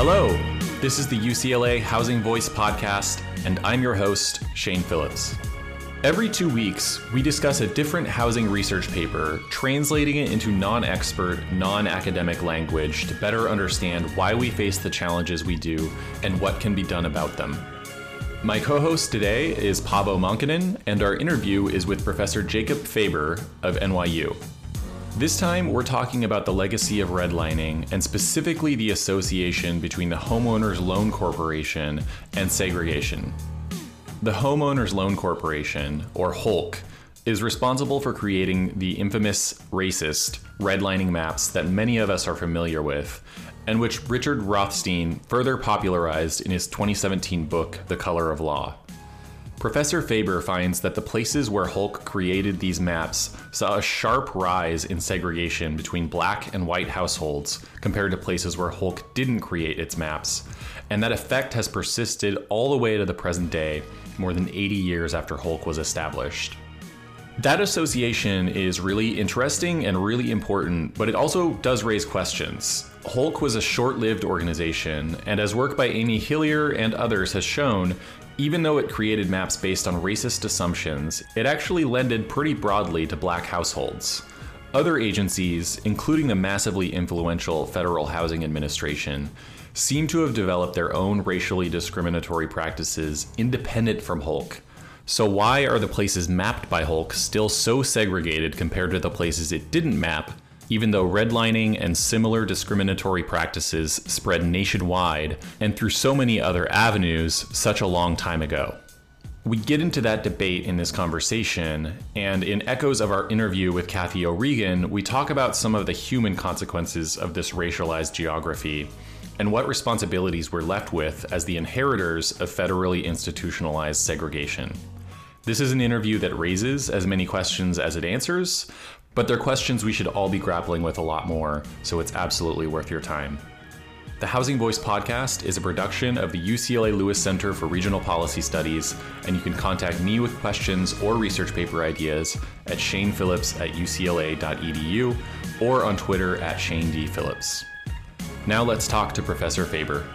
Hello, this is the UCLA Housing Voice podcast, and I'm your host, Shane Phillips. Every two weeks, we discuss a different housing research paper, translating it into non expert, non academic language to better understand why we face the challenges we do and what can be done about them. My co host today is Paavo Monkkonen, and our interview is with Professor Jacob Faber of NYU. This time, we're talking about the legacy of redlining and specifically the association between the Homeowners Loan Corporation and segregation. The Homeowners Loan Corporation, or HOLC, is responsible for creating the infamous racist redlining maps that many of us are familiar with, and which Richard Rothstein further popularized in his 2017 book, The Color of Law. Professor Faber finds that the places where HOLC created these maps saw a sharp rise in segregation between black and white households compared to places where HOLC didn't create its maps, and that effect has persisted all the way to the present day, more than 80 years after HOLC was established. That association is really interesting and really important, but it also does raise questions. HOLC was a short lived organization, and as work by Amy Hillier and others has shown, even though it created maps based on racist assumptions, it actually lended pretty broadly to black households. Other agencies, including the massively influential Federal Housing Administration, seem to have developed their own racially discriminatory practices independent from HOLC. So, why are the places mapped by HOLC still so segregated compared to the places it didn't map, even though redlining and similar discriminatory practices spread nationwide and through so many other avenues such a long time ago. We get into that debate in this conversation, and in echoes of our interview with Kathy O'Regan, we talk about some of the human consequences of this racialized geography and what responsibilities we're left with as the inheritors of federally institutionalized segregation. This is an interview that raises as many questions as it answers, but they're questions we should all be grappling with a lot more, so it's absolutely worth your time. The Housing Voice podcast is a production of the UCLA Lewis Center for Regional Policy Studies, and you can contact me with questions or research paper ideas at shanephillips at ucla.edu or on Twitter at Shane D. Phillips. Now let's talk to Professor Faber.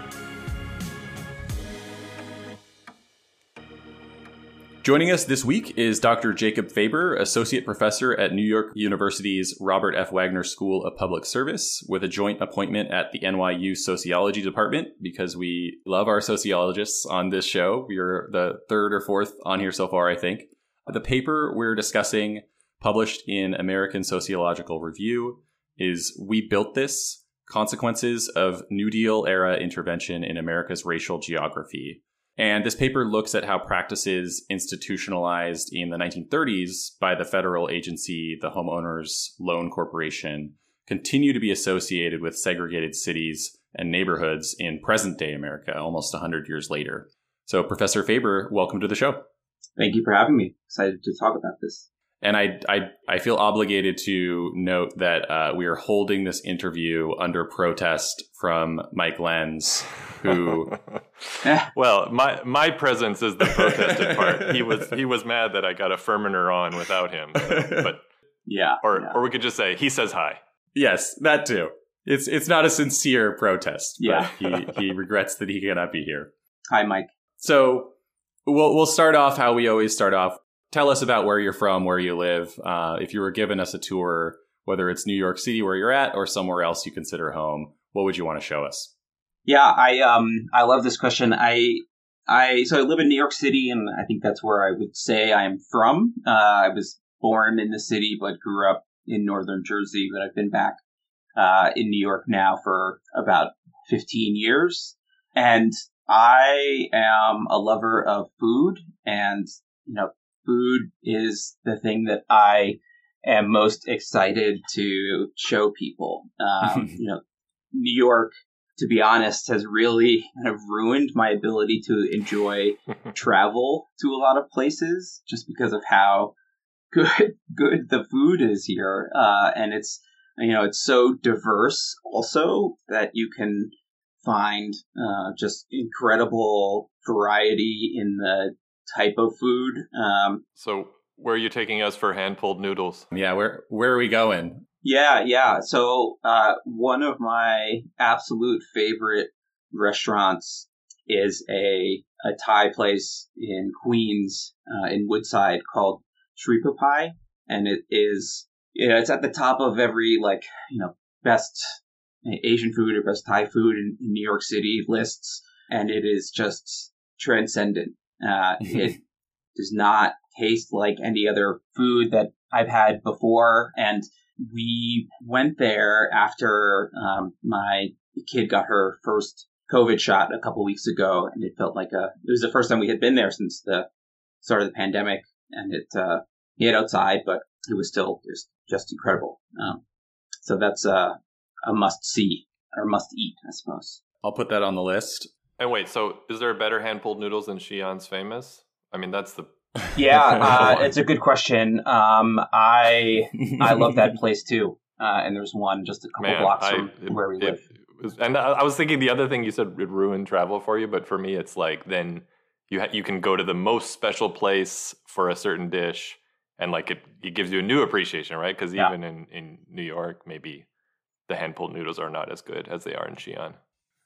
Joining us this week is Dr. Jacob Faber, Associate Professor at New York University's Robert F. Wagner School of Public Service, with a joint appointment at the NYU Sociology Department because we love our sociologists on this show. We're the third or fourth on here so far, I think. The paper we're discussing, published in American Sociological Review, is We Built This Consequences of New Deal Era Intervention in America's Racial Geography and this paper looks at how practices institutionalized in the 1930s by the federal agency, the Homeowners Loan Corporation, continue to be associated with segregated cities and neighborhoods in present day America, almost 100 years later. So, Professor Faber, welcome to the show. Thank you for having me. Excited to talk about this. And I, I, I feel obligated to note that uh, we are holding this interview under protest from Mike Lens, who. well, my my presence is the protested part. He was he was mad that I got a Ferminer on without him. So, but yeah, or yeah. or we could just say he says hi. Yes, that too. It's it's not a sincere protest. Yeah, he he regrets that he cannot be here. Hi, Mike. So we'll we'll start off how we always start off tell us about where you're from, where you live. Uh, if you were giving us a tour, whether it's New York City where you're at or somewhere else you consider home, what would you want to show us? Yeah, I um I love this question. I I so I live in New York City, and I think that's where I would say I'm from. Uh, I was born in the city, but grew up in northern Jersey. But I've been back uh, in New York now for about 15 years, and I am a lover of food, and you know food is the thing that I am most excited to show people. Um, you know, New York, to be honest, has really kind of ruined my ability to enjoy travel to a lot of places just because of how good good the food is here, uh, and it's you know it's so diverse also that you can find uh, just incredible variety in the type of food. Um, so, where are you taking us for hand pulled noodles? Yeah, where where are we going? Yeah, yeah. So, uh, one of my absolute favorite restaurants is a a Thai place in Queens, uh, in Woodside called Sripraphai, and it is you know it's at the top of every like you know best Asian food or best Thai food in, in New York City lists, and it is just transcendent. Uh, it does not taste like any other food that I've had before, and we went there after um, my kid got her first COVID shot a couple weeks ago, and it felt like a. It was the first time we had been there since the start of the pandemic, and it uh, outside, but it was still just just incredible. Um, so that's a a must see or must eat, I suppose. I'll put that on the list. And wait, so is there a better hand pulled noodles than Xi'an's famous? I mean, that's the yeah, uh, it's a good question. Um, I I love that place too, uh, and there's one just a couple Man, blocks from I, where we it, live. Was, and I was thinking the other thing you said would ruin travel for you, but for me, it's like then you ha- you can go to the most special place for a certain dish, and like it, it gives you a new appreciation, right? Because yeah. even in in New York, maybe the hand pulled noodles are not as good as they are in Xi'an.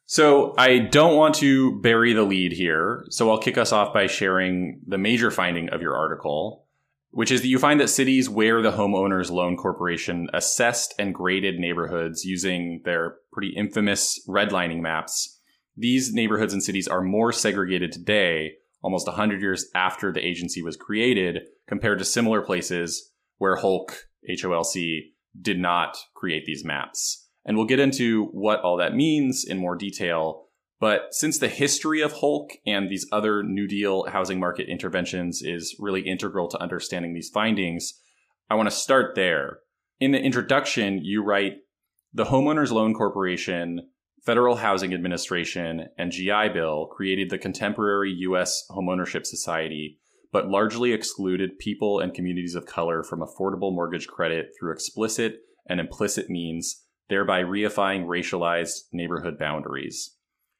So I don't want to bury the lead here. So I'll kick us off by sharing the major finding of your article, which is that you find that cities where the Homeowners Loan Corporation assessed and graded neighborhoods using their pretty infamous redlining maps, these neighborhoods and cities are more segregated today, almost 100 years after the agency was created, compared to similar places where HOLC, H-O-L-C, did not create these maps. And we'll get into what all that means in more detail. But since the history of HOLC and these other New Deal housing market interventions is really integral to understanding these findings, I want to start there. In the introduction, you write the Homeowners Loan Corporation, Federal Housing Administration, and GI Bill created the contemporary U.S. Homeownership Society, but largely excluded people and communities of color from affordable mortgage credit through explicit and implicit means thereby reifying racialized neighborhood boundaries.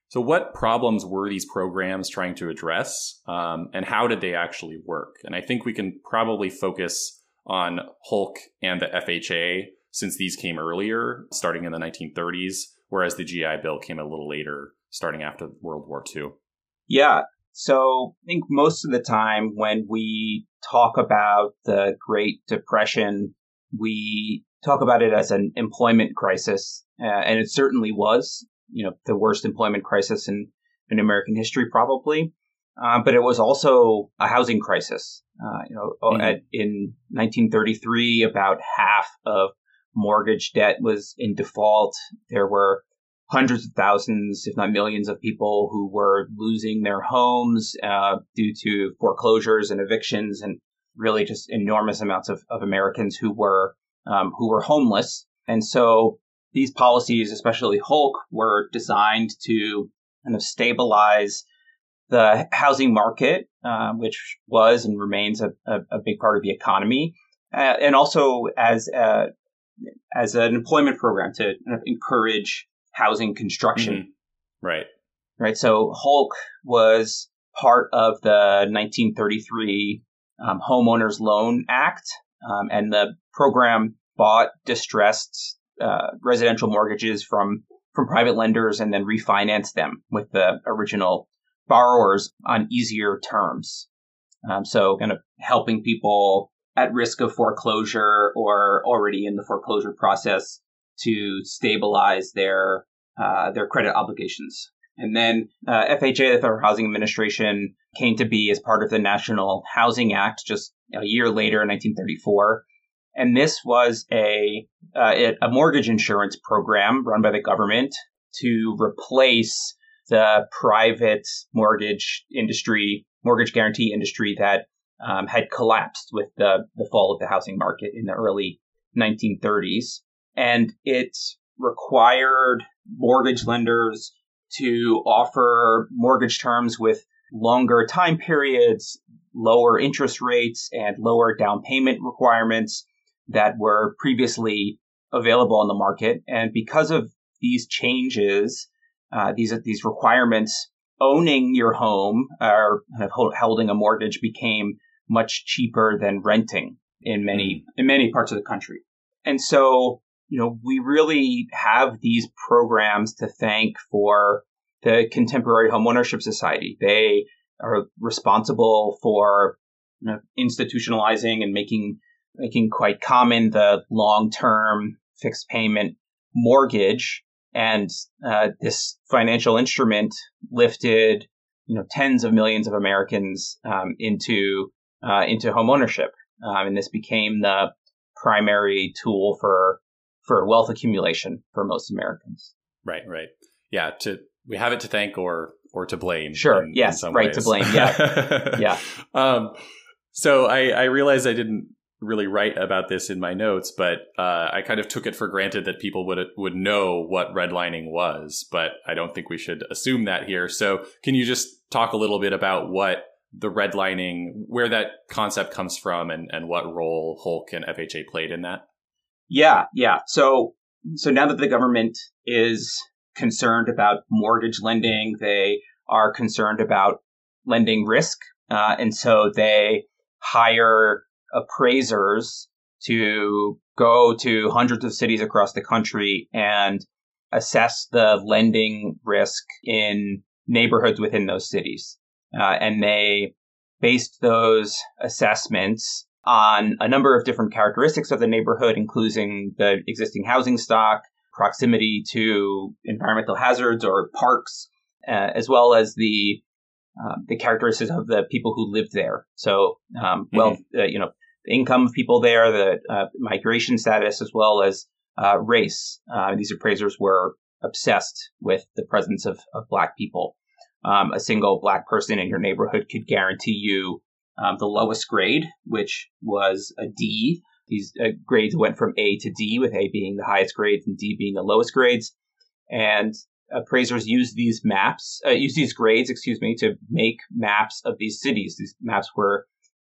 So, what problems were these programs trying to address, um, and how did they actually work? And I think we can probably focus on HOLC and the FHA since these came earlier, starting in the 1930s, whereas the GI Bill came a little later, starting after World War II. Yeah. So, I think most of the time when we talk about the Great Depression, we talk about it as an employment crisis, uh, and it certainly was. You know, the worst employment crisis in in American history, probably. Uh, but it was also a housing crisis. Uh, you know, mm-hmm. at, in 1933, about half of mortgage debt was in default. There were hundreds of thousands, if not millions, of people who were losing their homes uh, due to foreclosures and evictions, and really just enormous amounts of, of Americans who were um, who were homeless. And so these policies, especially HOLC, were designed to kind of stabilize the housing market, uh, which was and remains a, a, a, big part of the economy, uh, and also as a, as an employment program to kind of encourage housing construction. Mm-hmm. Right. Right. So HOLC was part of the 1933 um, Homeowners Loan Act, um, and the program bought distressed uh, residential mortgages from from private lenders and then refinanced them with the original borrowers on easier terms. Um, so, kind of helping people at risk of foreclosure or already in the foreclosure process to stabilize their uh, their credit obligations. And then uh, FHA, the Federal Housing Administration, came to be as part of the National Housing Act just a year later in 1934. And this was a, uh, a mortgage insurance program run by the government to replace the private mortgage industry, mortgage guarantee industry that um, had collapsed with the, the fall of the housing market in the early 1930s. And it required mortgage lenders to offer mortgage terms with longer time periods, lower interest rates, and lower down payment requirements that were previously available on the market. And because of these changes, uh, these these requirements, owning your home or kind of holding a mortgage became much cheaper than renting in many mm. in many parts of the country. And so, you know, we really have these programs to thank for the Contemporary Homeownership Society. They are responsible for you know, institutionalizing and making making quite common the long term fixed payment mortgage. And uh, this financial instrument lifted you know tens of millions of Americans um, into uh, into homeownership, um, and this became the primary tool for for wealth accumulation for most Americans. Right, right, yeah. To we have it to thank or or to blame. Sure. In, yes. In right ways. to blame. Yeah. yeah. Um, so I, I realized I didn't really write about this in my notes, but uh, I kind of took it for granted that people would would know what redlining was, but I don't think we should assume that here. So can you just talk a little bit about what the redlining, where that concept comes from, and and what role HOLC and FHA played in that? Yeah, yeah. So so now that the government is concerned about mortgage lending, they are concerned about lending risk, uh, and so they hire appraisers to go to hundreds of cities across the country and assess the lending risk in neighborhoods within those cities. Uh, and they based those assessments on a number of different characteristics of the neighborhood, including the existing housing stock, proximity to environmental hazards or parks, uh, as well as the uh, the characteristics of the people who lived there. So, um, well, mm-hmm. uh, you know, the income of people there, the uh, migration status, as well as uh, race. Uh, these appraisers were obsessed with the presence of, of black people. Um, a single black person in your neighborhood could guarantee you um, the lowest grade, which was a D. These uh, grades went from A to D, with A being the highest grades and D being the lowest grades. And appraisers use these maps, uh, use these grades, excuse me, to make maps of these cities. These maps were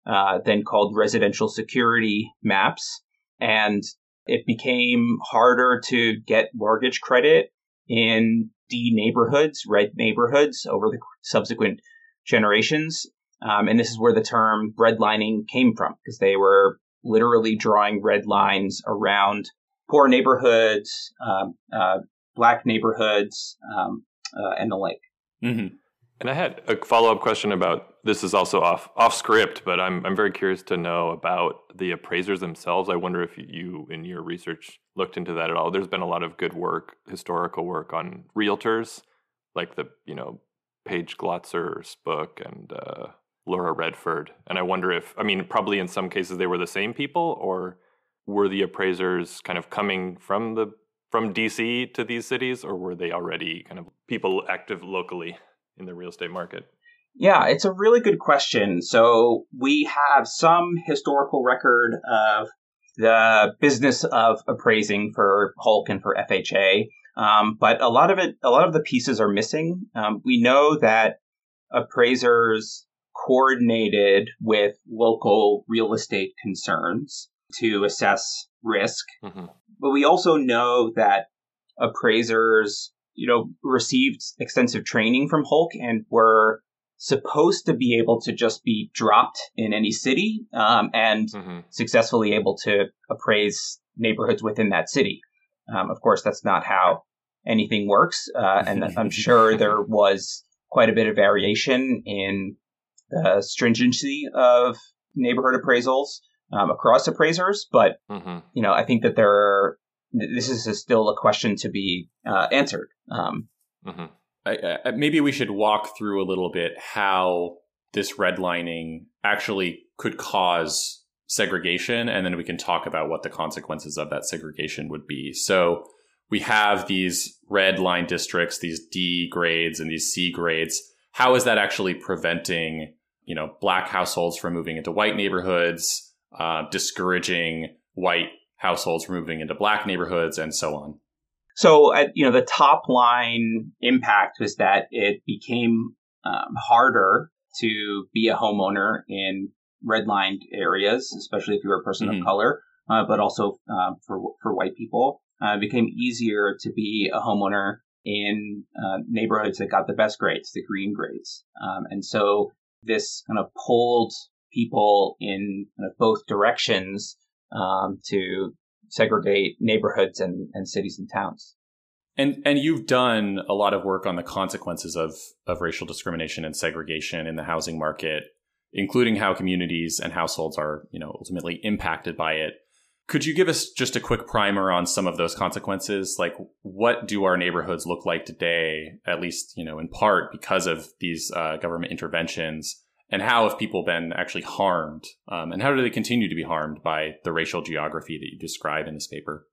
uh, then called residential security maps. And it became harder to get mortgage credit in D neighborhoods, red neighborhoods over the subsequent generations. Um, and this is where the term redlining came from, because they were literally drawing red lines around poor neighborhoods, um, uh, black neighborhoods, um, uh, and the like. Mm-hmm. And I had a follow up question about this is also off off script, but I'm I'm very curious to know about the appraisers themselves. I wonder if you in your research looked into that at all. There's been a lot of good work, historical work on realtors, like the you know Paige Glotzer's book and uh, Laura Redford. And I wonder if I mean probably in some cases they were the same people, or were the appraisers kind of coming from the from DC to these cities, or were they already kind of people active locally? in the real estate market? Yeah, it's a really good question. So we have some historical record of the business of appraising for HOLC and for FHA, um, but a lot of it, a lot of the pieces are missing. Um, we know that appraisers coordinated with local real estate concerns to assess risk, mm-hmm. but we also know that appraisers you know, received extensive training from HOLC and were supposed to be able to just be dropped in any city um, and mm-hmm. successfully able to appraise neighborhoods within that city. Um, of course, that's not how anything works, uh, and I'm sure there was quite a bit of variation in the stringency of neighborhood appraisals um, across appraisers. But mm-hmm. you know, I think that there are this is still a question to be uh, answered. Um, mm-hmm. I, I, maybe we should walk through a little bit how this redlining actually could cause segregation, and then we can talk about what the consequences of that segregation would be. So we have these red line districts, these D grades and these C grades. How is that actually preventing, you know, black households from moving into white neighborhoods, uh, discouraging white households from moving into black neighborhoods and so on. So, uh, you know, the top line impact was that it became um, harder to be a homeowner in redlined areas, especially if you were a person mm-hmm. of color, uh, but also uh, for for white people. Uh, it became easier to be a homeowner in uh, neighborhoods that got the best grades, the green grades, um, and so this kind of pulled people in kind of both directions um, to segregate neighborhoods and, and cities and towns. And and you've done a lot of work on the consequences of of racial discrimination and segregation in the housing market, including how communities and households are, you know, ultimately impacted by it. Could you give us just a quick primer on some of those consequences? Like, what do our neighborhoods look like today, at least, you know, in part because of these uh, government interventions? And how have people been actually harmed? Um, and how do they continue to be harmed by the racial geography that you describe in this paper?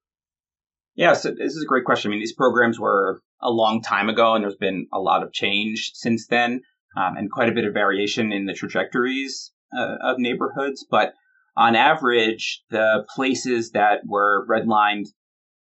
Yeah, so this is a great question. I mean, these programs were a long time ago, and there's been a lot of change since then, um, and quite a bit of variation in the trajectories uh, of neighborhoods. But on average, the places that were redlined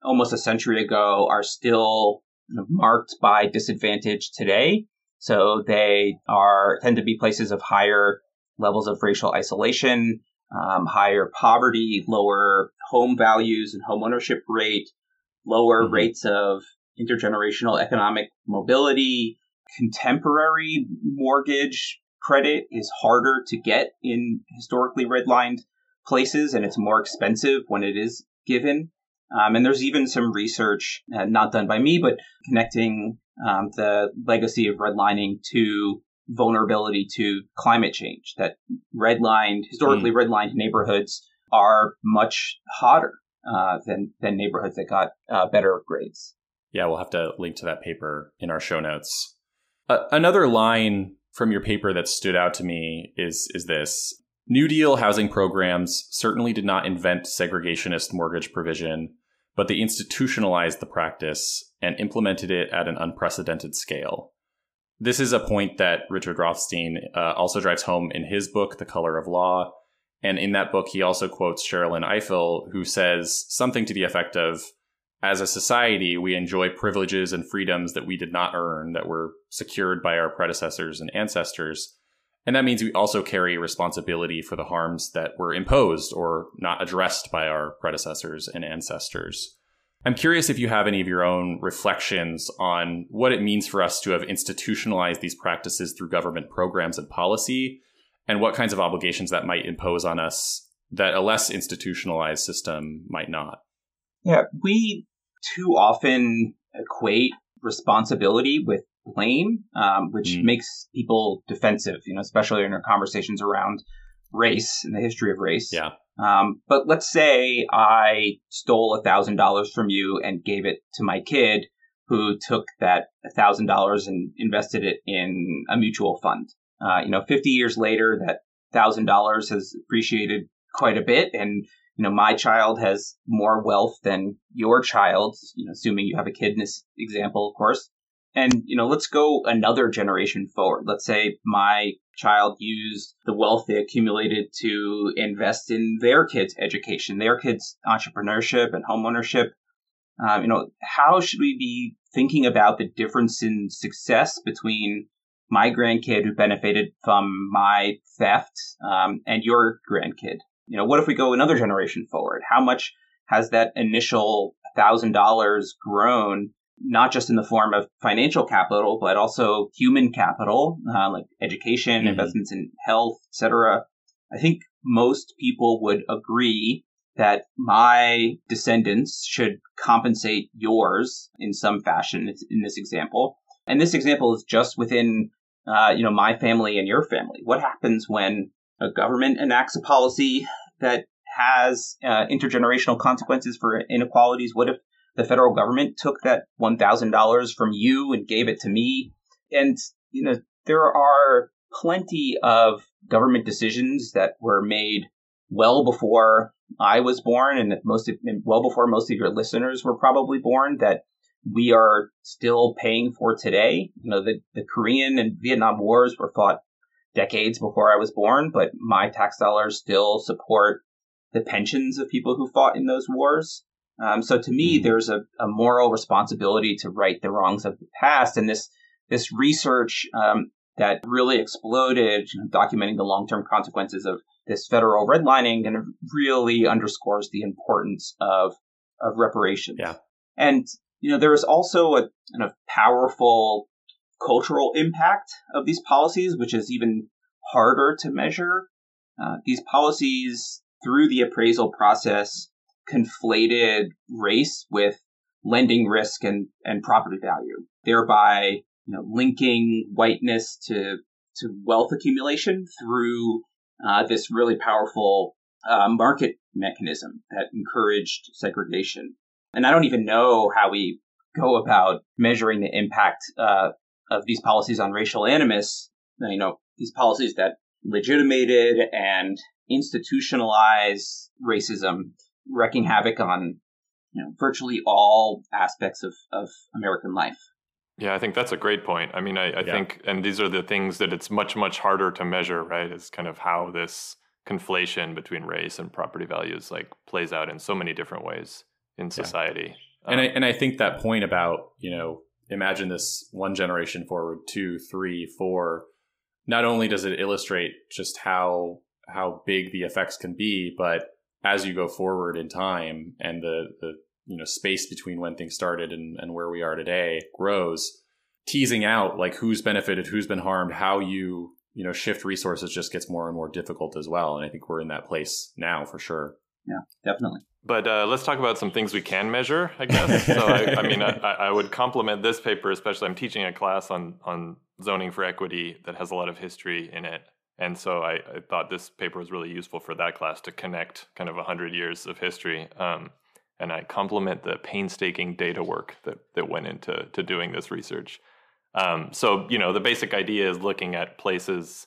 almost a century ago are still marked by disadvantage today. So they are tend to be places of higher levels of racial isolation, um, higher poverty, lower home values and home ownership rate, lower mm-hmm. rates of intergenerational economic mobility. Contemporary mortgage credit is harder to get in historically redlined places, and it's more expensive when it is given. Um, and there's even some research, uh, not done by me, but connecting um, the legacy of redlining to vulnerability to climate change. That redlined, historically mm. redlined neighborhoods are much hotter uh, than than neighborhoods that got uh, better grades. Yeah, we'll have to link to that paper in our show notes. Uh, another line from your paper that stood out to me is is this: New Deal housing programs certainly did not invent segregationist mortgage provision, but they institutionalized the practice and implemented it at an unprecedented scale. This is a point that Richard Rothstein uh, also drives home in his book, The Color of Law. And in that book, he also quotes Sherrilyn Ifill, who says something to the effect of As a society, we enjoy privileges and freedoms that we did not earn, that were secured by our predecessors and ancestors. And that means we also carry responsibility for the harms that were imposed or not addressed by our predecessors and ancestors. I'm curious if you have any of your own reflections on what it means for us to have institutionalized these practices through government programs and policy, and what kinds of obligations that might impose on us that a less institutionalized system might not. Yeah, we too often equate responsibility with blame, um, which mm. makes people defensive, you know, especially in our conversations around race and the history of race. Yeah. Um, but let's say I stole a thousand dollars from you and gave it to my kid who took that thousand dollars and invested it in a mutual fund. Uh, you know, 50 years later, that thousand dollars has appreciated quite a bit. And, you know, my child has more wealth than your child, you know, assuming you have a kid in this example, of course. And, you know, let's go another generation forward. Let's say my child used the wealth they accumulated to invest in their kids' education, their kids' entrepreneurship and homeownership. Um, you know, how should we be thinking about the difference in success between my grandkid who benefited from my theft um, and your grandkid? You know, what if we go another generation forward? How much has that initial thousand dollars grown not just in the form of financial capital, but also human capital, uh, like education, mm-hmm. investments in health, etc. I think most people would agree that my descendants should compensate yours in some fashion in this example. And this example is just within, uh, you know, my family and your family. What happens when a government enacts a policy that has uh, intergenerational consequences for inequalities? What if the federal government took that $1,000 from you and gave it to me. And, you know, there are plenty of government decisions that were made well before I was born and most of, well before most of your listeners were probably born that we are still paying for today. You know, the, the Korean and Vietnam wars were fought decades before I was born, but my tax dollars still support the pensions of people who fought in those wars. Um, so to me, mm-hmm. there's a, a, moral responsibility to right the wrongs of the past, and this this research um, that really exploded, you know, documenting the long term consequences of this federal redlining, and really underscores the importance of of reparations. Yeah, and you know there is also a kind of powerful cultural impact of these policies, which is even harder to measure. Uh, these policies through the appraisal process conflated race with lending risk and, and property value, thereby you know, linking whiteness to to wealth accumulation through uh, this really powerful uh, market mechanism that encouraged segregation. And I don't even know how we go about measuring the impact uh, of these policies on racial animus. You know, these policies that legitimated and institutionalized racism, wreaking havoc on you know virtually all aspects of, of American life. Yeah, I think that's a great point. I mean, I, I yeah. think, and these are the things that it's much, much harder to measure, right? Is kind of how this conflation between race and property values like plays out in so many different ways in society. Yeah. And um, I and I think that point about you know imagine this one generation forward, two, three, four. Not only does it illustrate just how how big the effects can be, but as you go forward in time and the the you know space between when things started and, and where we are today grows teasing out like who's benefited who's been harmed how you you know shift resources just gets more and more difficult as well. And i think we're in that place now for sure. Yeah definitely. But uh, let's talk about some things we can measure i guess. So I, I mean I, I, would compliment this paper especially i'm teaching a class on on zoning for equity that has a lot of history in it and so I, I thought this paper was really useful for that class to connect kind of 100 years of history um, and I compliment the painstaking data work that that went into to doing this research. Um, so you know, the basic idea is looking at places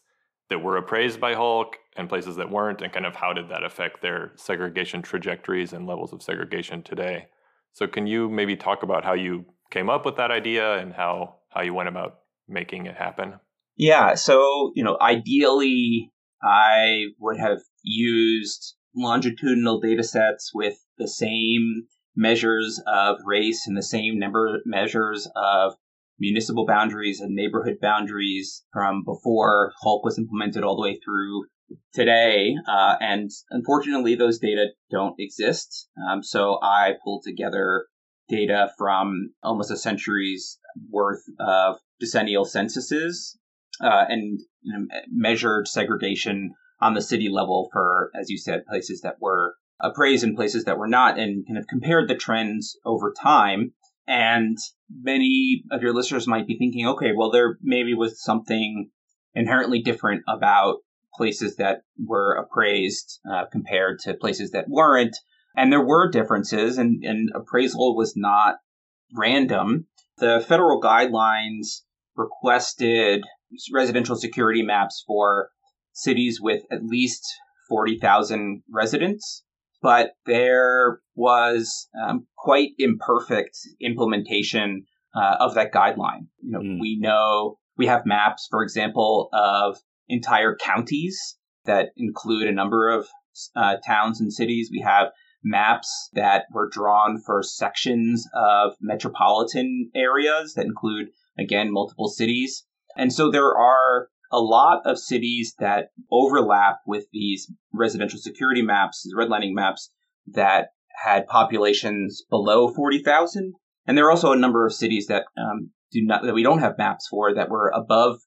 that were appraised by HOLC and places that weren't, and kind of how did that affect their segregation trajectories and levels of segregation today. So can you maybe talk about how you came up with that idea and how how you went about making it happen? Yeah, so you know, ideally, I would have used longitudinal data sets with the same measures of race and the same number measures of municipal boundaries and neighborhood boundaries from before HOLC was implemented all the way through today. Uh, and unfortunately, those data don't exist. Um, so I pulled together data from almost a century's worth of decennial censuses uh, and you know, measured segregation on the city level for, as you said, places that were appraised and places that were not, and kind of compared the trends over time. And many of your listeners might be thinking, okay, well, there maybe was something inherently different about places that were appraised uh, compared to places that weren't. And there were differences, and, and appraisal was not random. The federal guidelines requested residential security maps for cities with at least 40,000 residents, but there was um, quite imperfect implementation uh, of that guideline. You know, mm. we know we have maps, for example, of entire counties that include a number of uh, towns and cities. We have maps that were drawn for sections of metropolitan areas that include, again, multiple cities. And so there are a lot of cities that overlap with these residential security maps, redlining maps that had populations below 40,000. And there are also a number of cities that um, do not, that we don't have maps for that were above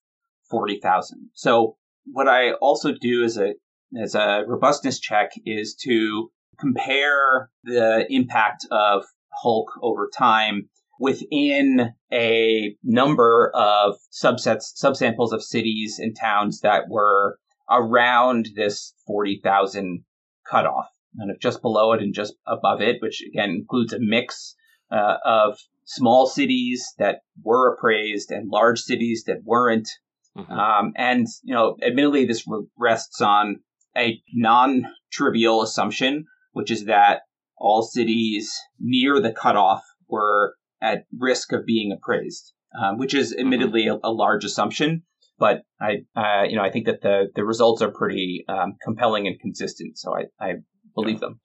40,000. So what I also do as a, as a robustness check is to compare the impact of HOLC over time within a number of subsets, subsamples of cities and towns that were around this 40,000 cutoff, kind of just below it and just above it, which again includes a mix uh, of small cities that were appraised and large cities that weren't. Mm-hmm. Um, and, you know, admittedly, this rests on a non trivial assumption, which is that all cities near the cutoff were at risk of being appraised, um, which is mm-hmm. admittedly a, a, large assumption. But I, uh, you know, I think that the the results are pretty um, compelling and consistent, so I, I believe yeah. them.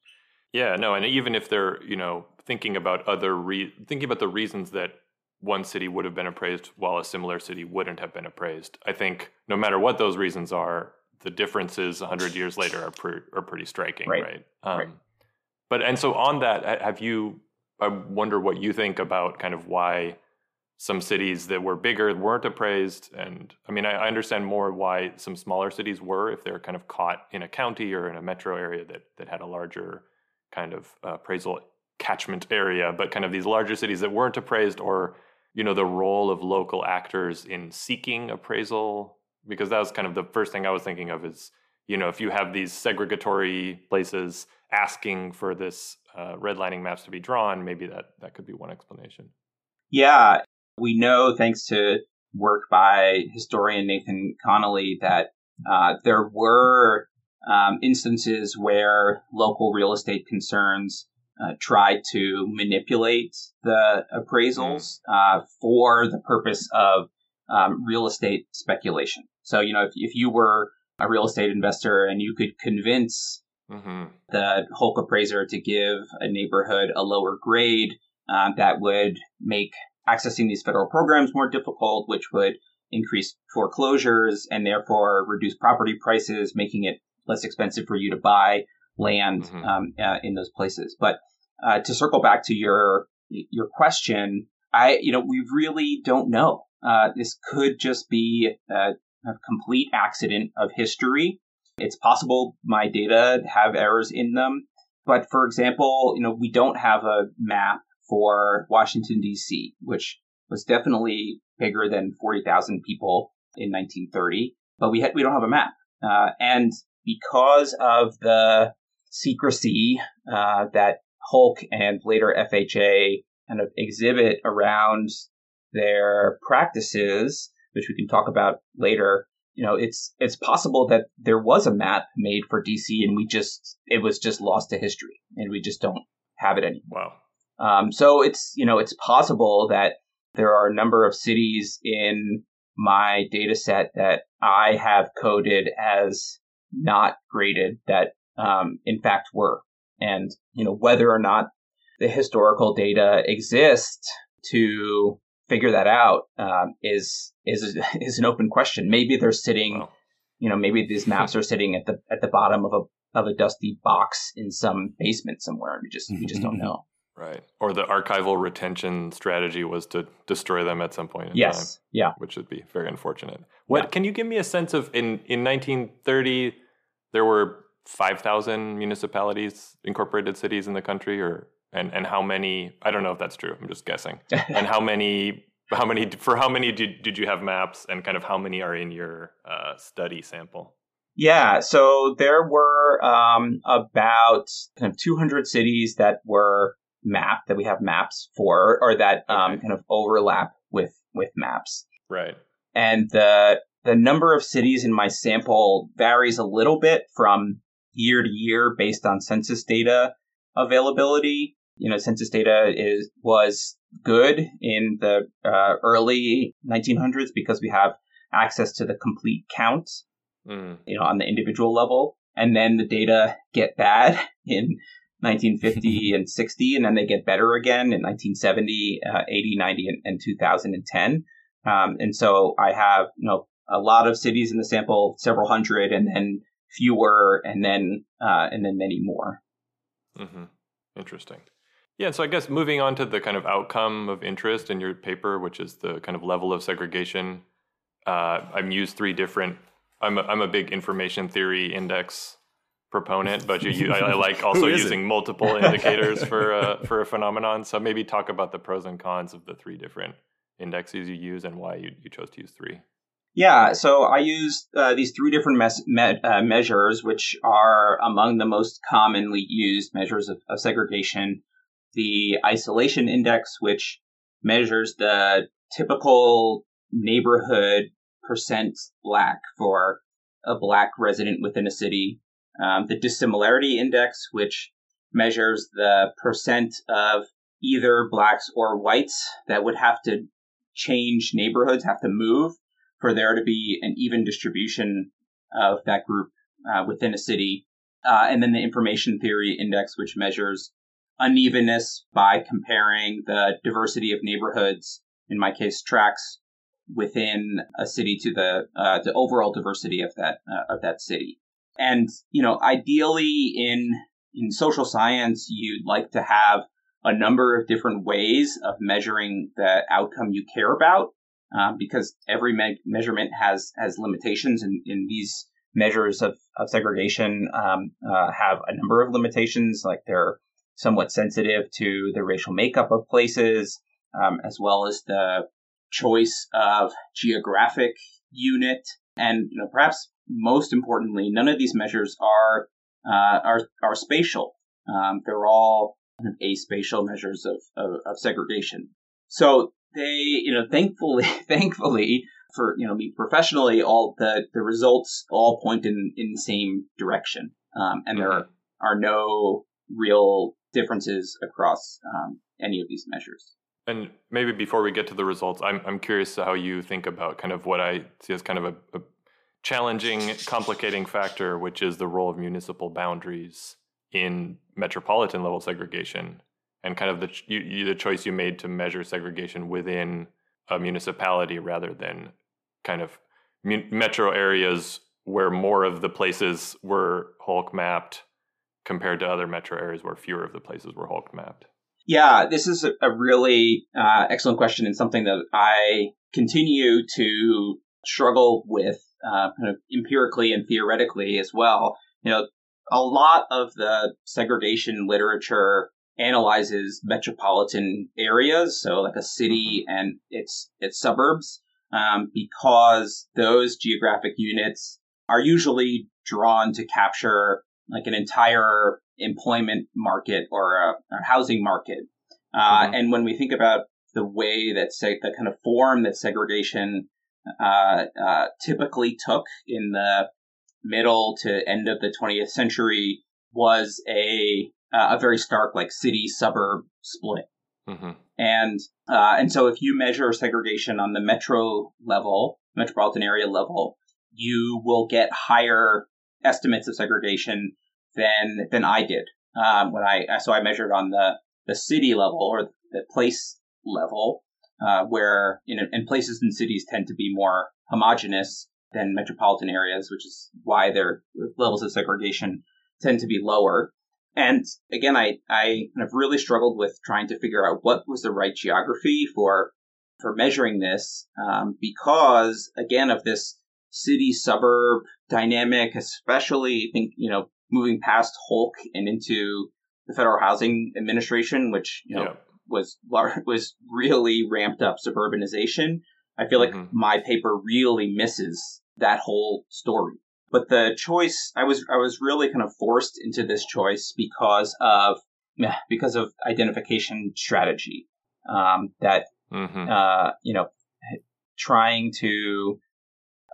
Yeah, no, and even if they're you know thinking about other re- thinking about the reasons that one city would have been appraised while a similar city wouldn't have been appraised, I think no matter what those reasons are, the differences 100 years later are, pre- are pretty striking, right? right? Um, right. But and so on that, have you I wonder what you think about kind of why some cities that were bigger weren't appraised. And I mean, I, I, understand more why some smaller cities were if they're kind of caught in a county or in a metro area that that had a larger kind of appraisal catchment area, but kind of these larger cities that weren't appraised or you know the role of local actors in seeking appraisal because that was kind of the first thing I was thinking of is you know if you have these segregatory places asking for this uh, redlining maps to be drawn, maybe that that could be one explanation. Yeah, we know thanks to work by historian Nathan Connolly that uh, there were um, instances where local real estate concerns uh, tried to manipulate the appraisals mm. uh, for the purpose of um, real estate speculation. So, you know, if, if you were a real estate investor and you could convince mm-hmm. the HOLC appraiser to give a neighborhood a lower grade, um, that would make accessing these federal programs more difficult, which would increase foreclosures and therefore reduce property prices, making it less expensive for you to buy land mm-hmm. um, uh, in those places. But uh, to circle back to your your question, I you know we really don't know. Uh, this could just be a, complete accident of history. It's possible my data have errors in them, but for example, you know we don't have a map for Washington D.C., which was definitely bigger than forty thousand people in 1930, but we ha- we don't have a map, uh, and because of the secrecy uh, that HOLC and later FHA kind of exhibit around their practices, which we can talk about later. You know, it's it's possible that there was a map made for DC, and we just it was just lost to history, and we just don't have it anymore. Wow. Um, so it's you know it's possible that there are a number of cities in my data set that I have coded as not graded that um, in fact were. And, you know, whether or not the historical data exists to figure that out um, is is is an open question. Maybe they're sitting, wow. you know, maybe these maps are sitting at the at the bottom of a of a dusty box in some basement somewhere, and we just we just don't know. Right. Or the archival retention strategy was to destroy them at some point in yes. time. Yeah. Which would be very unfortunate. What yeah. can you give me a sense of in in 1930 there were 5,000 municipalities, incorporated cities in the country, or and and how many? I don't know if that's true. I'm just guessing. and how many? How many? For how many did did you have maps, and kind of how many are in your uh, study sample? Yeah, so there were um, about kind of 200 cities that were mapped that we have maps for, or that um, okay. kind of overlap with with maps. Right. And the the number of cities in my sample varies a little bit from year to year based on census data availability. You know, census data is was good in the uh, early 1900s because we have access to the complete count, mm. you know, on the individual level, and then the data get bad in 1950 and 60, and then they get better again in 1970, uh, 80, 90, and, and 2010. Um, and so I have, you know, a lot of cities in the sample, several hundred, and then fewer, and then uh, and then many more. Mm-hmm. Interesting. Yeah, so I guess moving on to the kind of outcome of interest in your paper, which is the kind of level of segregation. Uh, I've used three different. I'm a, I'm a big information theory index proponent, but you, you I, I, like also using it? multiple indicators for uh, for a phenomenon. So maybe talk about the pros and cons of the three different indexes you use and why you, you chose to use three. Yeah, so I used uh, these three different mes- me- uh, measures, which are among the most commonly used measures of, of, segregation. The isolation index, which measures the typical neighborhood percent black for a black resident within a city. Um, the dissimilarity index, which measures the percent of either blacks or whites that would have to change neighborhoods, have to move for there to be an even distribution of that group uh, within a city. Uh, and then the information theory index, which measures unevenness by comparing the diversity of neighborhoods, in my case, tracts within a city to the uh, the overall diversity of that uh, of that city. And you know, ideally in in social science, you'd like to have a number of different ways of measuring the outcome you care about um, because every me- measurement has has limitations, and, and these measures of, of segregation um, uh, have a number of limitations. Like they're somewhat sensitive to the racial makeup of places, um, as well as the choice of geographic unit. And you know, perhaps most importantly, none of these measures are uh, are are spatial. Um, they're all kind of aspatial measures of, of, of segregation. So they, you know, thankfully, thankfully for you know me professionally, all the the results all point in in the same direction, um, and there are, mm-hmm. are no real differences across um, any of these measures. And maybe before we get to the results, I'm I'm curious how you think about kind of what I see as kind of a, a challenging, complicating factor, which is the role of municipal boundaries in metropolitan level segregation, and kind of the you, you, the choice you made to measure segregation within a municipality rather than kind of metro areas where more of the places were HOLC mapped compared to other metro areas where fewer of the places were HOLC mapped? Yeah, this is a really uh, excellent question and something that I continue to struggle with uh, kind of empirically and theoretically as well. You know, a lot of the segregation literature analyzes metropolitan areas, so like a city mm-hmm. and its its suburbs, um, because those geographic units are usually drawn to capture like an entire employment market or a, a housing market. Uh, mm-hmm. And when we think about the way that say the kind of form that segregation uh, uh, typically took in the middle to end of the 20th century was a a very stark like city suburb split. Mm-hmm. And uh, and so if you measure segregation on the metro level, metropolitan area level, you will get higher estimates of segregation than than I did um, when I so I measured on the the city level or the place level, uh, where you know, and places and cities tend to be more homogenous than metropolitan areas, which is why their levels of segregation tend to be lower. And again, I, I kind of really struggled with trying to figure out what was the right geography for for measuring this, um, because again of this city suburb dynamic, especially I think you know moving past HOLC and into the Federal Housing Administration, which you know yeah. was was really ramped up suburbanization. I feel like mm-hmm. my paper really misses that whole story. But the choice, I was I was really kind of forced into this choice because of because of identification strategy. Um, that mm-hmm. uh, you know, trying to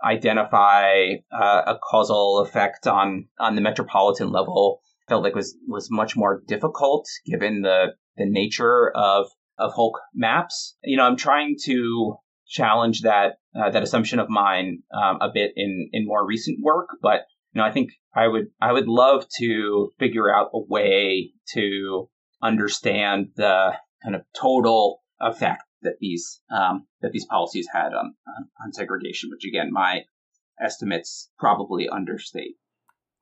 identify uh, a causal effect on on the metropolitan level felt like was was much more difficult given the the nature of of HOLC maps. You know, I'm trying to challenge that uh, that assumption of mine um, a bit in in more recent work, but you know, I think I would I would love to figure out a way to understand the kind of total effect that these um, that these policies had on, on, on segregation, which again, my estimates probably understate.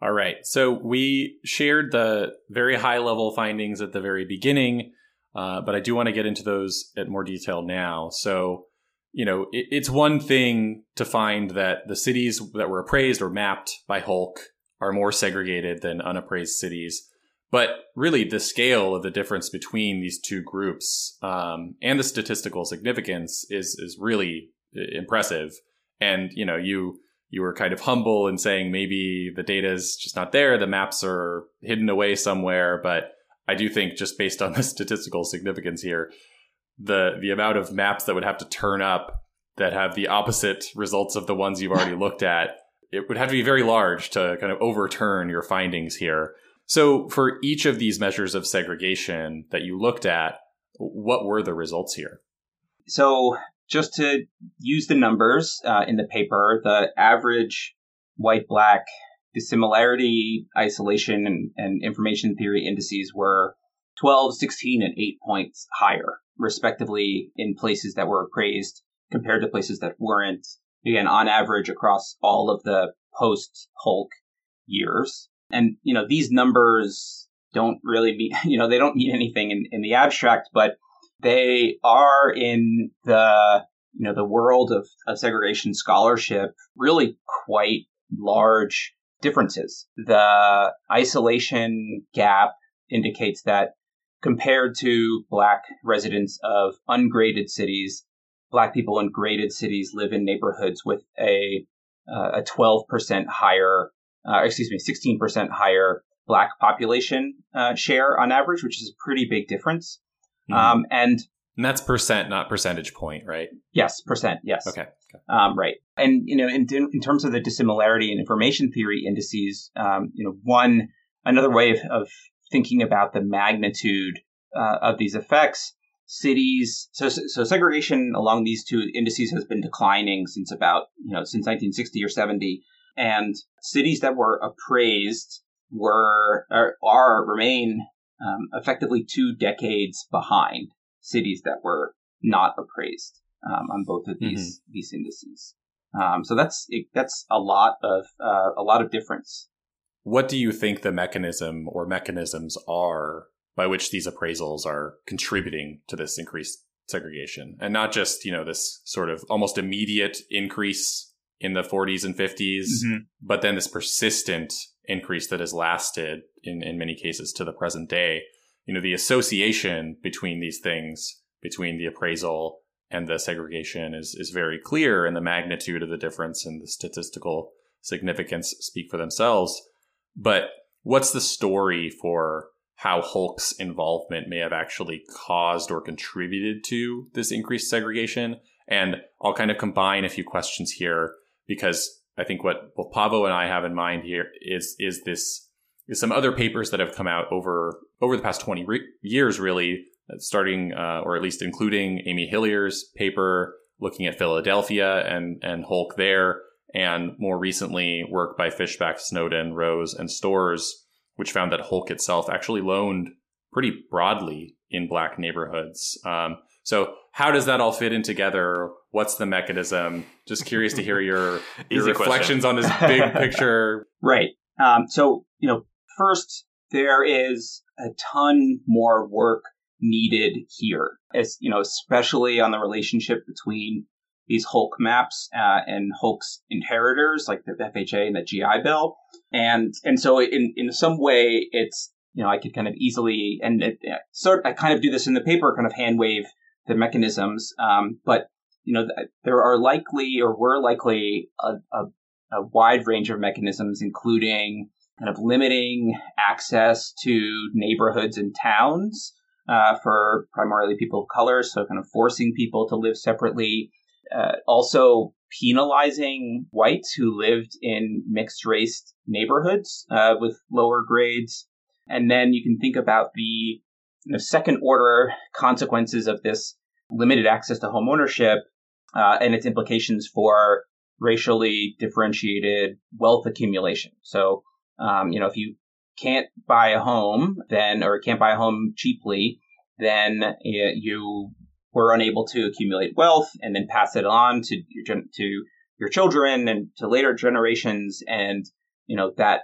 All right, so we shared the very high level findings at the very beginning, uh, but I do want to get into those at more detail now. So, you know, it, it's one thing to find that the cities that were appraised or mapped by HOLC are more segregated than unappraised cities. But really, the scale of the difference between these two groups um, and the statistical significance is is really impressive. And you know, you you were kind of humble in saying maybe the data is just not there, the maps are hidden away somewhere. But I do think, just based on the statistical significance here, the the amount of maps that would have to turn up that have the opposite results of the ones you've already looked at, it would have to be very large to kind of overturn your findings here. So, for each of these measures of segregation that you looked at, what were the results here? So, just to use the numbers uh, in the paper, the average white black dissimilarity, isolation, and, and information theory indices were 12, 16, and 8 points higher, respectively, in places that were appraised compared to places that weren't. Again, on average across all of the post HOLC years. And, you know, these numbers don't really mean, you know, they don't mean anything in, in the abstract, but they are in the, you know, the world of, of segregation scholarship really quite large differences. The isolation gap indicates that compared to black residents of ungraded cities. Black people in graded cities live in neighborhoods with a uh, a 12% higher, uh, excuse me, 16% higher black population uh, share on average, which is a pretty big difference. Mhm. Um, and And that's percent, not percentage point, right? yes, percent, yes. Okay. Um, right. And, you know, in, in terms of the dissimilarity in information theory indices, um, you know, one, another way of, of thinking about the magnitude uh, of these effects, cities, so, so segregation along these two indices has been declining since about, you know, since 1960 or 70. And cities that were appraised were, are, are remain um, effectively two decades behind cities that were not appraised um, on both of these these indices. Um, so that's it, that's a lot of uh, a lot of difference. What do you think the mechanism or mechanisms are by which these appraisals are contributing to this increased segregation? And not just, you know, this sort of almost immediate increase in the 40s and 50s, mm-hmm. but then this persistent increase that has lasted in, in many cases to the present day. You know, the association between these things, between the appraisal and the segregation is, is very clear and the magnitude of the difference and the statistical significance speak for themselves. But what's the story for how HOLC's involvement may have actually caused or contributed to this increased segregation? And I'll kind of combine a few questions here because I think what both Paavo and I have in mind here is is this is some other papers that have come out over over the past 20 re- years really starting uh, or at least including Amy Hillier's paper looking at Philadelphia and and HOLC there and more recently work by Fishback, Snowden, Rose, and Storrs, which found that HOLC itself actually loaned pretty broadly in black neighborhoods. Um, so how does that all fit in together? What's the mechanism? Just curious to hear your, your reflections on this big picture. Right. Um, so you know, first there is a ton more work needed here, as you know, especially on the relationship between these HOLC maps uh, and HOLC's inheritors, like the FHA and the GI Bill, and and so in in some way it's you know I could kind of easily and it, sort I kind of do this in the paper, kind of hand wave the mechanisms, um, but you know there are likely or were likely a, a, a wide range of mechanisms, including kind of limiting access to neighborhoods and towns uh, for primarily people of color, so kind of forcing people to live separately. Uh, also penalizing whites who lived in mixed race neighborhoods uh, with lower grades. And then you can think about the you know, second order consequences of this limited access to home ownership uh, and its implications for racially differentiated wealth accumulation. So, um, you know, if you can't buy a home, then, or can't buy a home cheaply, then uh, you were unable to accumulate wealth and then pass it on to your to your children and to later generations, and you know that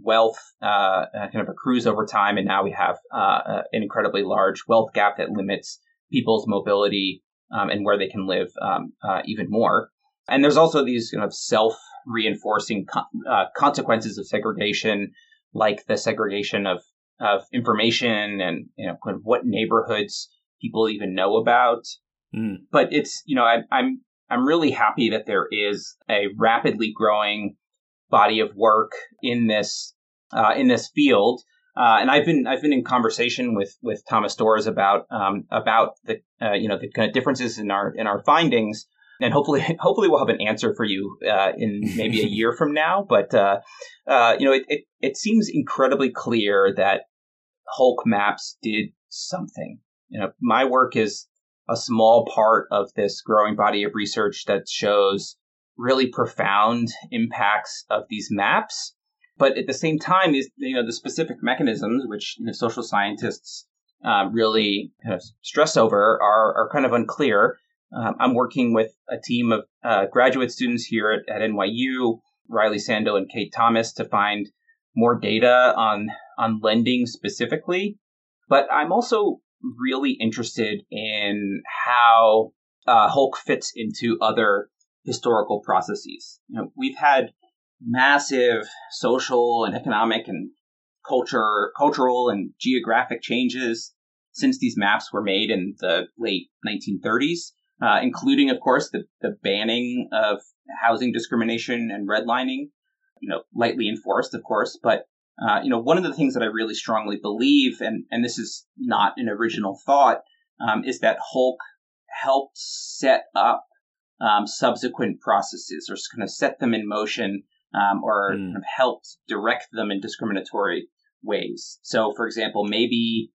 wealth uh, kind of accrues over time, and now we have uh, an incredibly large wealth gap that limits people's mobility um, and where they can live um, uh, even more. And there's also these kind of self-reinforcing co- uh, consequences of segregation, like the segregation of of information and you know kind of what neighborhoods people even know about. Mm. But it's you know I, I'm I'm really happy that there is a rapidly growing body of work in this uh, in this field. Uh, and I've been I've been in conversation with with Thomas Storrs about um, about the uh, you know the kind of differences in our in our findings, and hopefully hopefully we'll have an answer for you uh, in maybe a year from now. But uh, uh, you know it, it it seems incredibly clear that HOLC maps did something. You know my work is a small part of this growing body of research that shows really profound impacts of these maps but at the same time, these you know the specific mechanisms which you know, social scientists uh, really kind of stress over are are kind of unclear. Um, I'm working with a team of uh, graduate students here at, at NYU, Riley Sando and Kate Thomas, to find more data on on lending specifically. But I'm also really interested in how uh, HOLC fits into other historical processes. You know, we've had massive social and economic and culture, cultural and geographic changes since these maps were made in the late 1930s, uh, including, of course, the, the banning of housing discrimination and redlining, you know, lightly enforced, of course. But, uh, you know, one of the things that I really strongly believe, and, and this is not an original thought, um, is that HOLC helped set up um, subsequent processes or kind of set them in motion um, or mm. kind of helped direct them in discriminatory ways. So, for example, maybe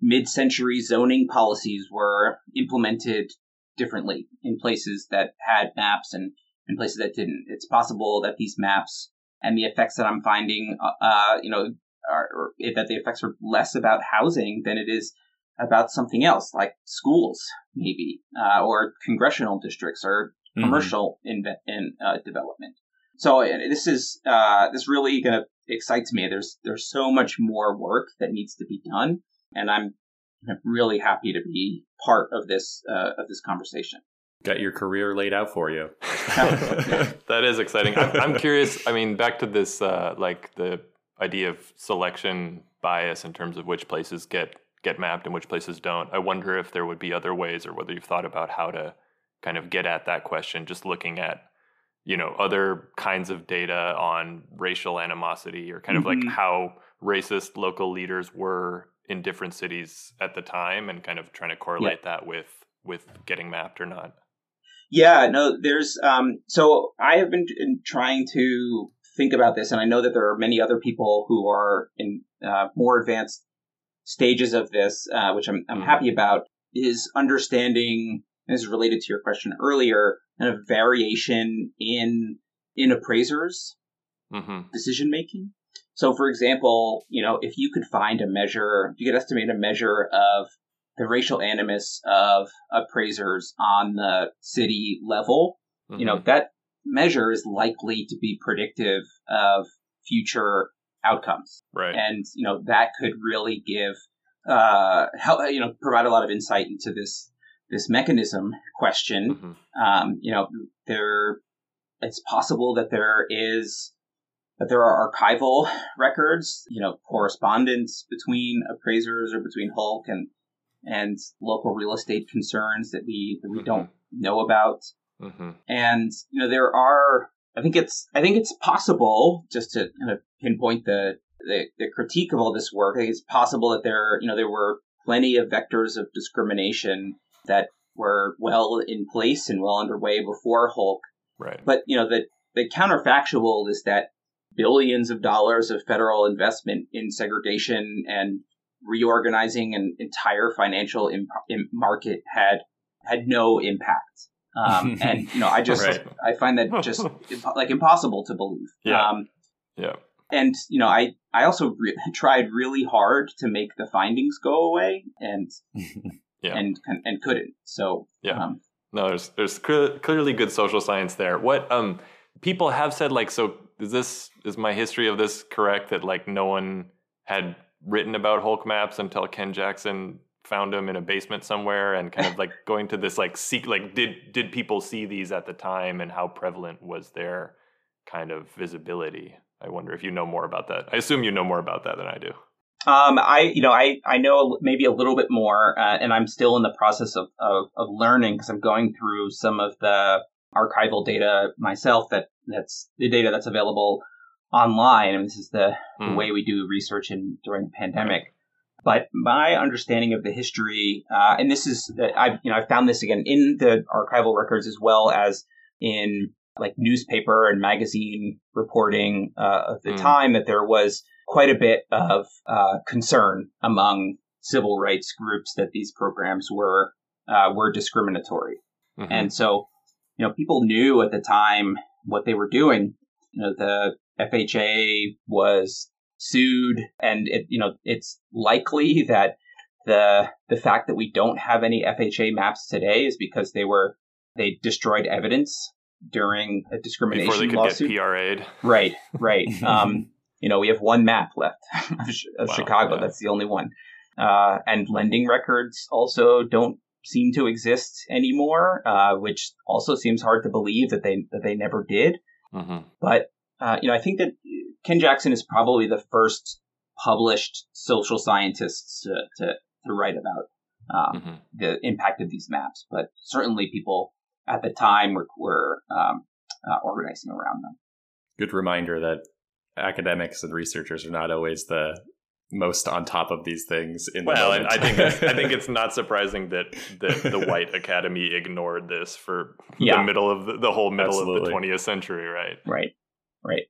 mid century zoning policies were implemented differently in places that had maps and in places that didn't. It's possible that these maps and the effects that I'm finding, uh, uh you know, are, or that the effects are less about housing than it is about something else, like schools, maybe, uh, or congressional districts or mm-hmm. commercial mm-hmm. in, in uh, development. So uh, this is uh, this really kind of excites me. There's there's so much more work that needs to be done, and I'm really happy to be part of this uh, of this conversation. Got your career laid out for you. that is exciting. I'm, I'm, curious. I mean, back to this, uh, like the idea of selection bias in terms of which places get get mapped and which places don't. I wonder if there would be other ways, or whether you've thought about how to kind of get at that question. Just looking at you know other kinds of data on racial animosity, or kind mm-hmm. of like mm-hmm. how racist local leaders were in different cities at the time and kind of trying to correlate yeah. that with with getting mapped or not yeah no there's um so i have been trying to think about this and i know that there are many other people who are in uh, more advanced stages of this uh, which i'm, I'm mm-hmm. happy about is understanding this is related to your question earlier and a variation in in appraisers mm-hmm. decision making so, for example, you know, if you could find a measure, you could estimate a measure of the racial animus of appraisers on the city level, mm-hmm. you know, mm-hmm. that measure is likely to be predictive of future outcomes. Right. And, you know, that could really give, uh, help, you know, provide a lot of insight into this, this mechanism question. Mm-hmm. Um, you know, there, it's possible that there is but there are archival records, you know, correspondence between appraisers or between HOLC and and local real estate concerns that we that we mm-hmm. don't know about. Mm-hmm. And you know, there are. I think it's. I think it's possible just to kind of pinpoint the, the the critique of all this work. I think it's possible that there, you know, there were plenty of vectors of discrimination that were well in place and well underway before HOLC. Right. But you know, the the counterfactual is that billions of dollars of federal investment in segregation and reorganizing an entire financial imp- market had had no impact. Um, and you know, I just right. I find that just like impossible to believe. Yeah. Um, yeah. And you know, I I also re- tried really hard to make the findings go away, and yeah. and and couldn't. So yeah. Um, no, there's there's clearly good social science there. What um people have said like so is this is my history of this correct that like no one had written about HOLC maps until Ken Jackson found them in a basement somewhere and kind of like going to this like seek like did did people see these at the time and how prevalent was their kind of visibility? I wonder if you know more about that. I assume you know more about that than I do. Um, I, you know, I, I know maybe a little bit more, uh, and I'm still in the process of, of, of learning because I'm going through some of the archival data myself that that's the data that's available online. And this is the, mm. the hmm. way we do research in during the pandemic. But my understanding of the history, uh, and this is, I you know, I found this again in the archival records as well as in like newspaper and magazine reporting uh, of the mm. time that there was quite a bit of uh, concern among civil rights groups that these programs were uh, were discriminatory, mm-hmm. and so you know people knew at the time what they were doing. You know, the FHA was sued, and it, you know, it's likely that the the fact that we don't have any FHA maps today is because they were they destroyed evidence during a discrimination Before they could lawsuit. Get PRA'd. Right, right. um, you know, we have one map left of, of wow, Chicago. Yeah. That's the only one. Uh, and lending records also don't seem to exist anymore, uh, which also seems hard to believe that they that they never did. Mm-hmm. But uh, you know, I think that Ken Jackson is probably the first published social scientist to, to, to write about um, mm-hmm. the impact of these maps. But certainly, people at the time were, were um, uh, organizing around them. Good reminder that academics and researchers are not always the most on top of these things. In well, and I think I think it's not surprising that that the white academy ignored this for yeah. the middle of the, the whole middle Absolutely. of the 20th century, right? Right, right.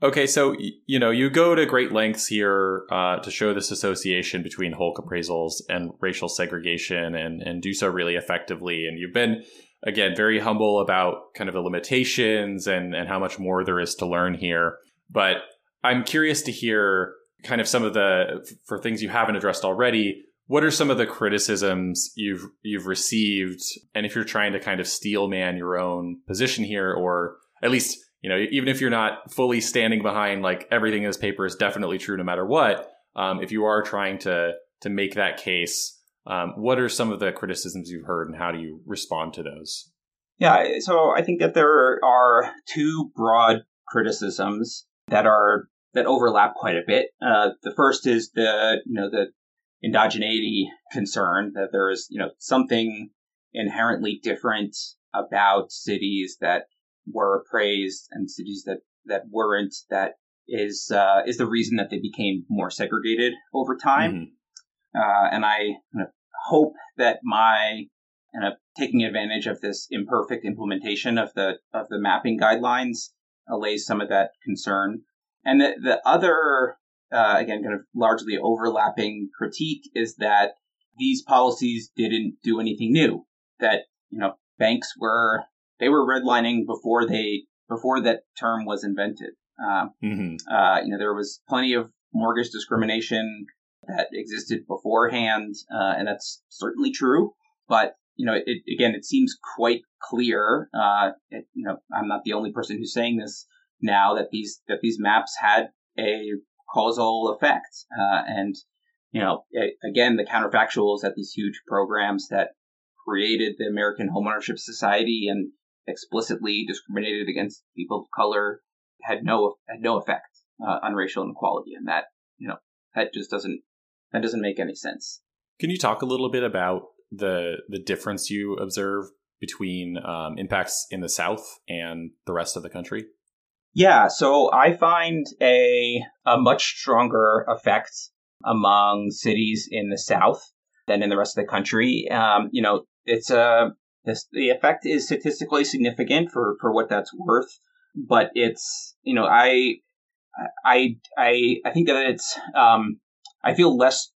Okay, so you know you go to great lengths here uh, to show this association between HOLC appraisals and racial segregation, and and do so really effectively. And you've been again very humble about kind of the limitations and and how much more there is to learn here. But I'm curious to hear kind of some of the for things you haven't addressed already. What are some of the criticisms you've you've received, and if you're trying to kind of steel man your own position here, or at least you know, even if you're not fully standing behind like everything in this paper is definitely true no matter what, um, if you are trying to to make that case, um, what are some of the criticisms you've heard, and how do you respond to those? Yeah, so I think that there are two broad criticisms that are that overlap quite a bit. Uh, the first is the you know the endogeneity concern that there is you know something inherently different about cities that were appraised and cities that that weren't that is uh, is the reason that they became more segregated over time. Mm-hmm. Uh, and I hope that my kind of taking advantage of this imperfect implementation of the of the mapping guidelines allays some of that concern. And the the other uh, again kind of largely overlapping critique is that these policies didn't do anything new. That you know banks were they were redlining before they before that term was invented. Um, mm-hmm. uh, you know, there was plenty of mortgage discrimination that existed beforehand, uh, and that's certainly true. But you know, it, again, it seems quite clear. Uh, it, you know, I'm not the only person who's saying this now that these that these maps had a causal effect, uh, and you know, it, again, the counterfactuals that these huge programs that created the American Homeownership Society and explicitly discriminated against people of color had no had no effect uh, on racial inequality, and that you know that just doesn't that doesn't make any sense. Can you talk a little bit about the the difference you observe between um, impacts in the South and the rest of the country? Yeah, so I find a a much stronger effect among cities in the South than in the rest of the country. Um, you know, it's a this, the effect is statistically significant for, for what that's worth, but it's, you know, I, I, I, I think that it's, um, I feel less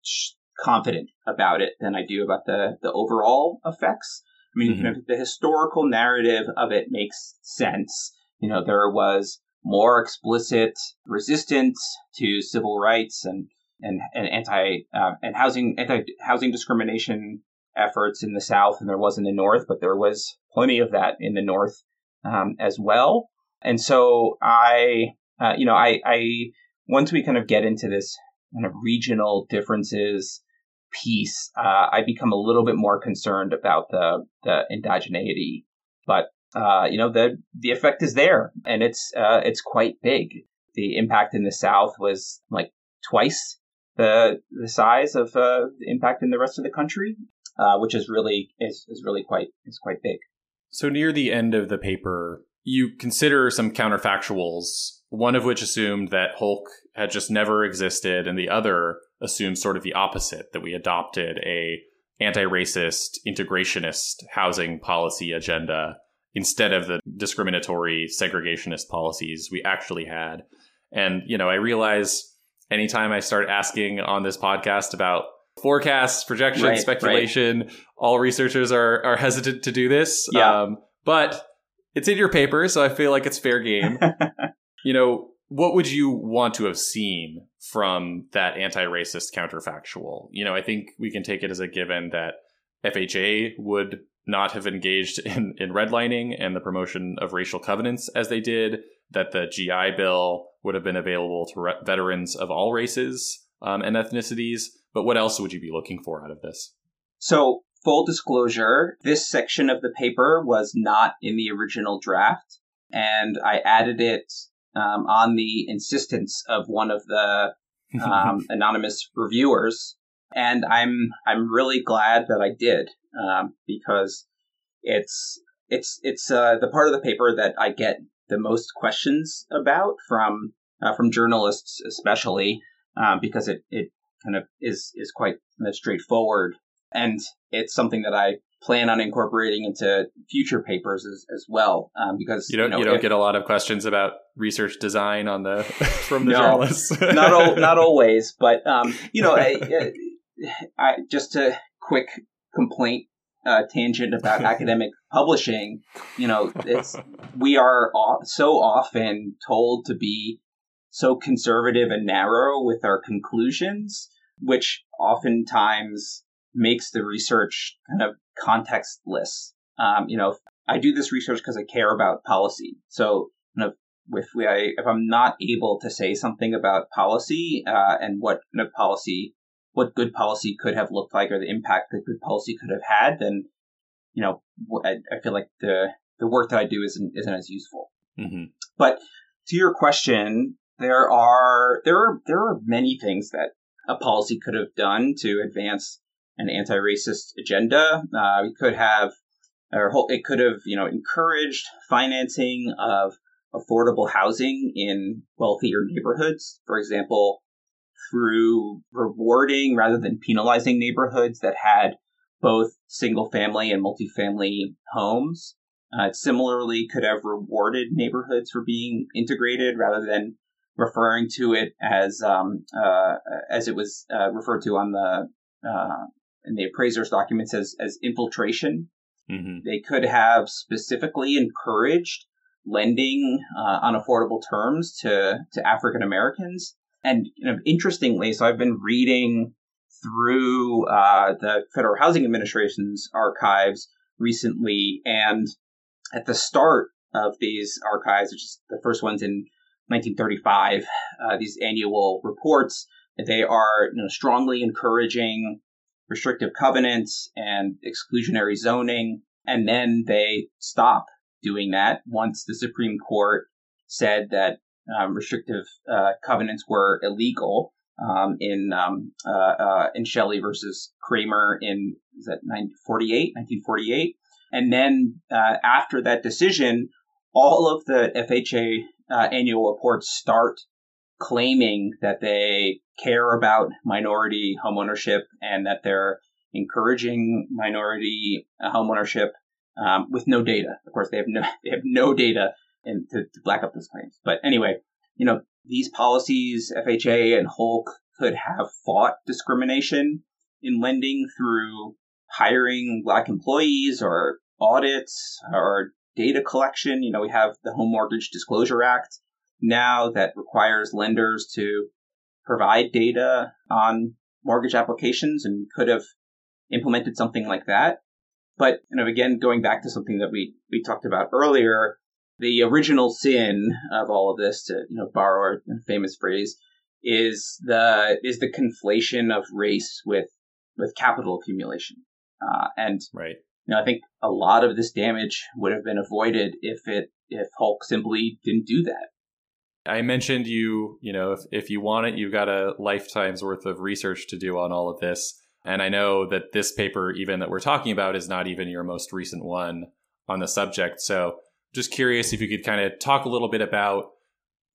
confident about it than I do about the, the overall effects. I mean, mm-hmm. you know, the historical narrative of it makes sense. You know, there was more explicit resistance to civil rights and and, and anti uh, and housing anti housing discrimination efforts in the South and there was in the North, but there was plenty of that in the North um, as well. And so I, uh, you know, I, I, once we kind of get into this kind of regional differences piece, uh, I become a little bit more concerned about the, the endogeneity. But, uh, you know, the, the effect is there and it's, uh, it's quite big. The impact in the South was like twice the the size of uh, the impact in the rest of the country uh, which is really is, is really quite is quite big. So near the end of the paper, you consider some counterfactuals. One of which assumed that HOLC had just never existed, and the other assumed sort of the opposite that we adopted a anti-racist, integrationist housing policy agenda instead of the discriminatory segregationist policies we actually had. And you know, I realize anytime I start asking on this podcast about forecasts, projections, right, speculation. Right. All researchers are are hesitant to do this. Yeah. Um, but it's in your paper, so I feel like it's fair game. you know, what would you want to have seen from that anti-racist counterfactual? You know, I think we can take it as a given that FHA would not have engaged in, in redlining and the promotion of racial covenants as they did, that the GI Bill would have been available to re- veterans of all races um, and ethnicities, but what else would you be looking for out of this? So, full disclosure, this section of the paper was not in the original draft, and I added it um, on the insistence of one of the um, anonymous reviewers. and I'm I'm really glad that I did um, because it's it's it's uh, the part of the paper that I get the most questions about from uh, from journalists, especially um, because it it kind of is is quite straightforward, and it's something that I plan on incorporating into future papers as, as well. Um, because you don't you, know, you don't if, get a lot of questions about research design on the from the no, journalists. not all, not always, but um, you know, I, I, just a quick complaint uh, tangent about academic publishing. You know, it's we are so often told to be so conservative and narrow with our conclusions, which oftentimes makes the research kind of contextless. Um, you know, I do this research because I care about policy. So, you know, if we, I, if I'm not able to say something about policy uh, and what you know, policy, what good policy could have looked like, or the impact that good policy could have had, then you know, I, I feel like the the work that I do isn't isn't as useful. Mm-hmm. But to your question, there are there are there are many things that a policy could have done to advance an anti-racist agenda. Uh, we could have, or it could have, you know, encouraged financing of affordable housing in wealthier neighborhoods. For example, through rewarding rather than penalizing neighborhoods that had both single family and multifamily homes. Uh, similarly, could have rewarded neighborhoods for being integrated rather than referring to it as um, uh, as it was uh, referred to on the uh, in the appraiser's documents as, as infiltration. Mm-hmm. They could have specifically encouraged lending uh, on affordable terms to, to African Americans. And you know, interestingly, so I've been reading through uh, the Federal Housing Administration's archives recently, and at the start of these archives, which is the first ones in 1935, uh, these annual reports, they are you know, strongly encouraging restrictive covenants and exclusionary zoning. And then they stop doing that once the Supreme Court said that um, restrictive uh, covenants were illegal um, in um, uh, uh, in Shelley versus Kraemer in is that 1948, 1948. And then uh, after that decision, all of the FHA uh, annual reports start claiming that they care about minority homeownership and that they're encouraging minority uh, homeownership um, with no data. Of course, they have no they have no data in, to, to back up those claims. But anyway, you know these policies, FHA and HOLC could have fought discrimination in lending through hiring black employees or audits or data collection. You know, we have the Home Mortgage Disclosure Act now that requires lenders to provide data on mortgage applications and could have implemented something like that. But you know, again, going back to something that we, we talked about earlier, the original sin of all of this, to you know, borrow a famous phrase, is the is the conflation of race with with capital accumulation. Uh, and right. you know, I think a lot of this damage would have been avoided if it if HOLC simply didn't do that. I mentioned you, you know, if, if you want it, you've got a lifetime's worth of research to do on all of this. And I know that this paper, even that we're talking about, is not even your most recent one on the subject. So just curious if you could kind of talk a little bit about,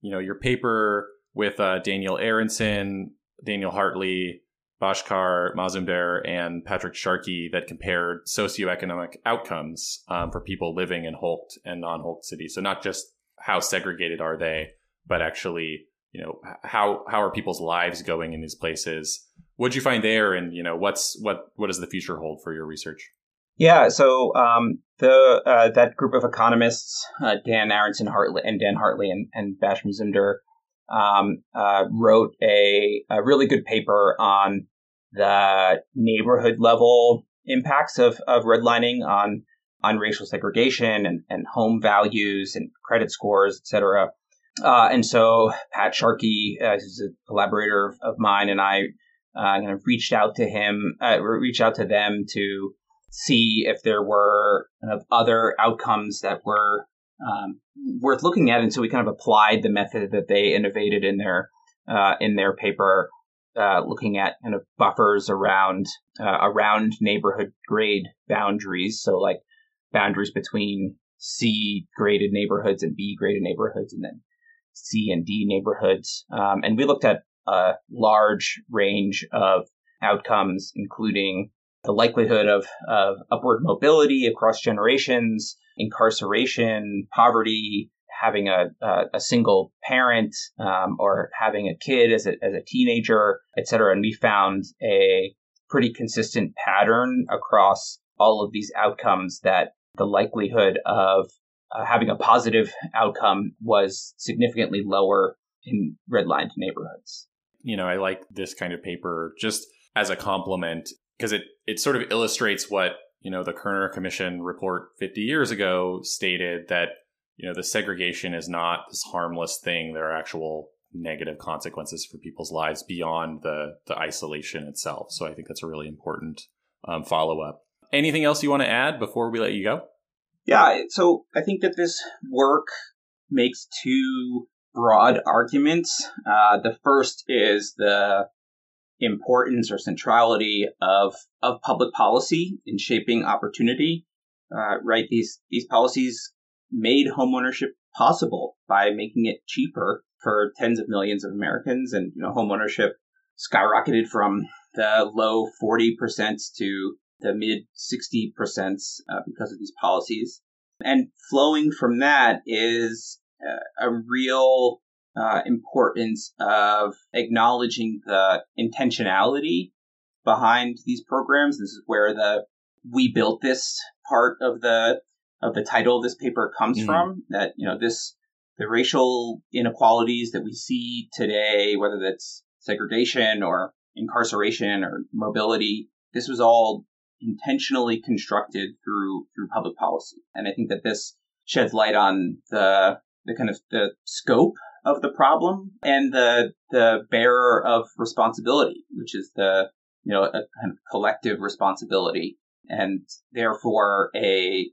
you know, your paper with uh, Daniel Aaronson, Daniel Hartley, Bhashkar Mazumder, and Patrick Sharkey that compared socioeconomic outcomes um, for people living in HOLC and non-HOLC cities. So not just how segregated are they, but actually, you know, how how are people's lives going in these places? What'd you find there, and you know, what's what what does the future hold for your research? Yeah, so um, the uh, that group of economists, uh, Dan Aaronson Hartley and Dan Hartley and, and Bhash Mazumder, um, uh, wrote a, a really good paper on the neighborhood level impacts of, of redlining on on racial segregation and, and home values and credit scores, et cetera. Uh, and so Pat Sharkey, uh, who's a collaborator of, of mine, and I uh, kind of reached out to him, uh, reached out to them to see if there were kind of other outcomes that were um, worth looking at. And so we kind of applied the method that they innovated in their uh, in their paper uh, looking at kind of buffers around uh, around neighborhood grade boundaries. So like boundaries between C graded neighborhoods and B graded neighborhoods, and then C and D neighborhoods. Um, and we looked at a large range of outcomes, including the likelihood of, of upward mobility across generations, incarceration, poverty, having a, a, a single parent um, or having a kid as a, as a teenager, et cetera. And we found a pretty consistent pattern across all of these outcomes that the likelihood of uh, having a positive outcome was significantly lower in redlined neighborhoods. You know, I like this kind of paper just as a complement because it, it sort of illustrates what, you know, the Kerner Commission report 50 years ago stated that, you know, the segregation is not this harmless thing. There are actual negative consequences for people's lives beyond the, the isolation itself. So I think that's a really important um, follow up. Anything else you want to add before we let you go? Yeah, so I think that this work makes two broad arguments. Uh, the first is the importance or centrality of of public policy in shaping opportunity. Uh, right, these these policies made homeownership possible by making it cheaper for tens of millions of Americans, and you know, homeownership skyrocketed from the low forty percent to the mid 60% uh, because of these policies. And flowing from that is uh, a real uh, importance of acknowledging the intentionality behind these programs. This is where the we built this part of the of the title of this paper comes mm-hmm. from. That you know this the racial inequalities that we see today, whether that's segregation or incarceration or mobility, this was all intentionally constructed through through public policy. And I think that this sheds light on the the kind of the scope of the problem and the the bearer of responsibility, which is the you know a kind of collective responsibility and therefore a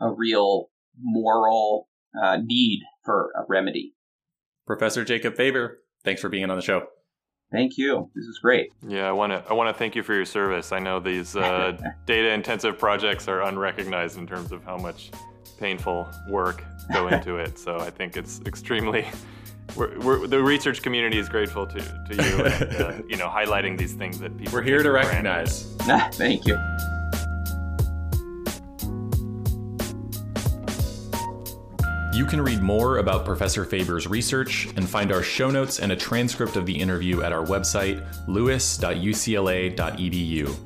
a real moral uh, need for a remedy. Professor Jacob Faber, thanks for being on the show. Thank you. This is great. Yeah, I want to I want to thank you for your service. I know these uh, data intensive projects are unrecognized in terms of how much painful work go into it. So I think it's extremely we're, we're, the research community is grateful to, to you, and, uh, you know, highlighting these things that people. We're here to recognize. Thank you. You can read more about Professor Faber's research and find our show notes and a transcript of the interview at our website, lewis.ucla.edu.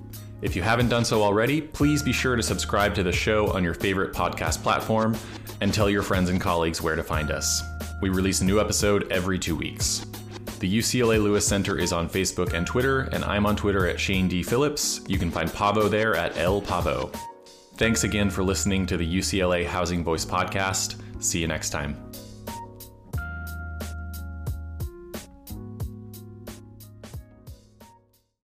If you haven't done so already, please be sure to subscribe to the show on your favorite podcast platform and tell your friends and colleagues where to find us. We release a new episode every two weeks. The UCLA Lewis Center is on Facebook and Twitter, and I'm on Twitter at Shane D. Phillips. You can find Paavo there at El Pavo. Thanks again for listening to the UCLA Housing Voice podcast. See you next time.